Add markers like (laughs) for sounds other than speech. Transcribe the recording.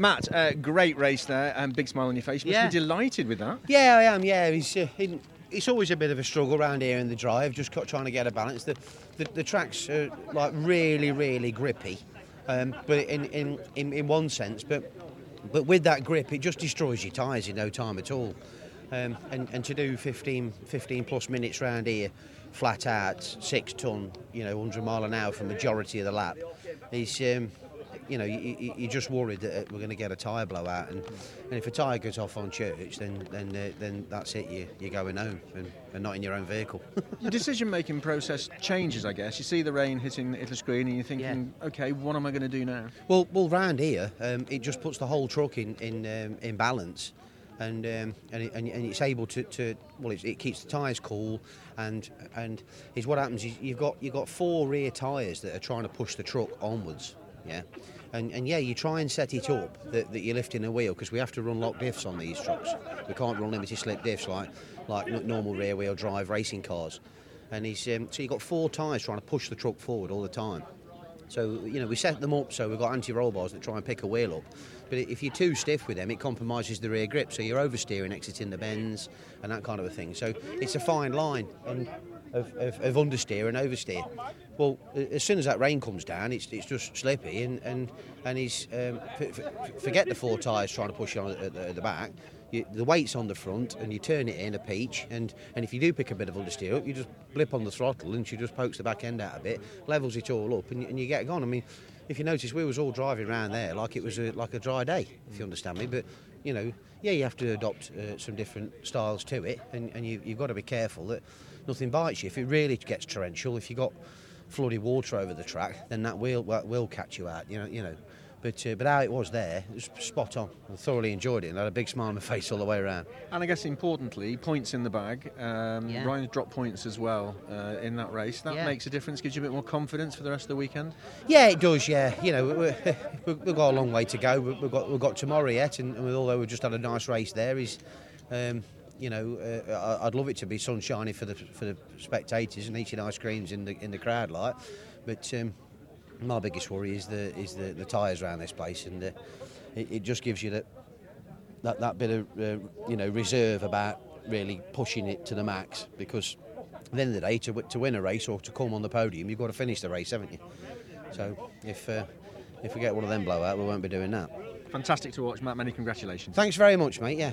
Matt, uh, great race there, and big smile on your face. You must Yeah. be delighted with that. Yeah, I am. Yeah, he's, uh, in, it's always a bit of a struggle around here in the drive, just trying to get a balance. The, the, the track's are like really, really grippy, um, but in, in, in, in one sense, but but with that grip, it just destroys your tyres in no time at all. Um, and, and to do 15, 15 plus minutes round here, flat out, six ton, you know, 100 mile an hour for majority of the lap, is um, you know, you, you're just worried that we're going to get a tyre blowout, and, and if a tyre goes off on church, then then uh, then that's it. You you're going home and, and not in your own vehicle. (laughs) Your decision-making process changes, I guess. You see the rain hitting the screen, and you're thinking, okay, what am I going to do now? well, well, round here, um, it just puts the whole truck in in um, in balance. And, um, and, it, and and it's able to, to well it's, it keeps the tyres cool and and is what happens is you've got you've got four rear tyres that are trying to push the truck onwards yeah. And and yeah you try and set it up that, that you're lifting a wheel because we have to run lock diffs on these trucks. We can't run limited slip diffs like like normal rear wheel drive racing cars. And he's um, so you've got four tyres trying to push the truck forward all the time so, you know, we set them up so we've got anti-roll bars that try and pick a wheel up. But if you're too stiff with them, it compromises the rear grip. So you're oversteering, exiting the bends and that kind of a thing. So it's a fine line of, of, of understeer and oversteer. Well, as soon as that rain comes down, it's, it's just slippy and, and, and he's, um, forget the four tyres trying to push you on at the, at the back. You, the weight's on the front and you turn it in a peach and, and if you do pick a bit of understeer up you just blip on the throttle and she just pokes the back end out a bit levels it all up and, and you get gone. I mean if you notice we was all driving around there like it was a, like a dry day if you understand me but you know yeah you have to adopt uh, some different styles to it and, and you, you've got to be careful that nothing bites you. If it really gets torrential if you got flooded water over the track then that will, will catch you out you know you know but uh, but how it was there it was spot on I thoroughly enjoyed it and had a big smile on my face all the way around And I guess importantly, points in the bag. Um, Yeah. Ryan's dropped points as well uh, in that race. That Yeah. makes a difference, gives you a bit more confidence for the rest of the weekend. Yeah, it does. Yeah, you know, we- we- (laughs) we've got a long way to go. We- We've got we've got tomorrow yet, and, and although we've just had a nice race there, is, um, you know, uh, I'd love it to be sunshiny for the for the spectators and eating ice creams in the in the crowd, like. But um, my biggest worry is the is the, the tyres around this place, and uh, it, it just gives you that that, that bit of uh, you know reserve about really pushing it to the max because at the end of the day to, to win a race or to come on the podium you've got to finish the race haven't you? So if uh, if we get one of them blowout we won't be doing that. Fantastic to watch, Matt. Many congratulations. thanks very much mate. Yeah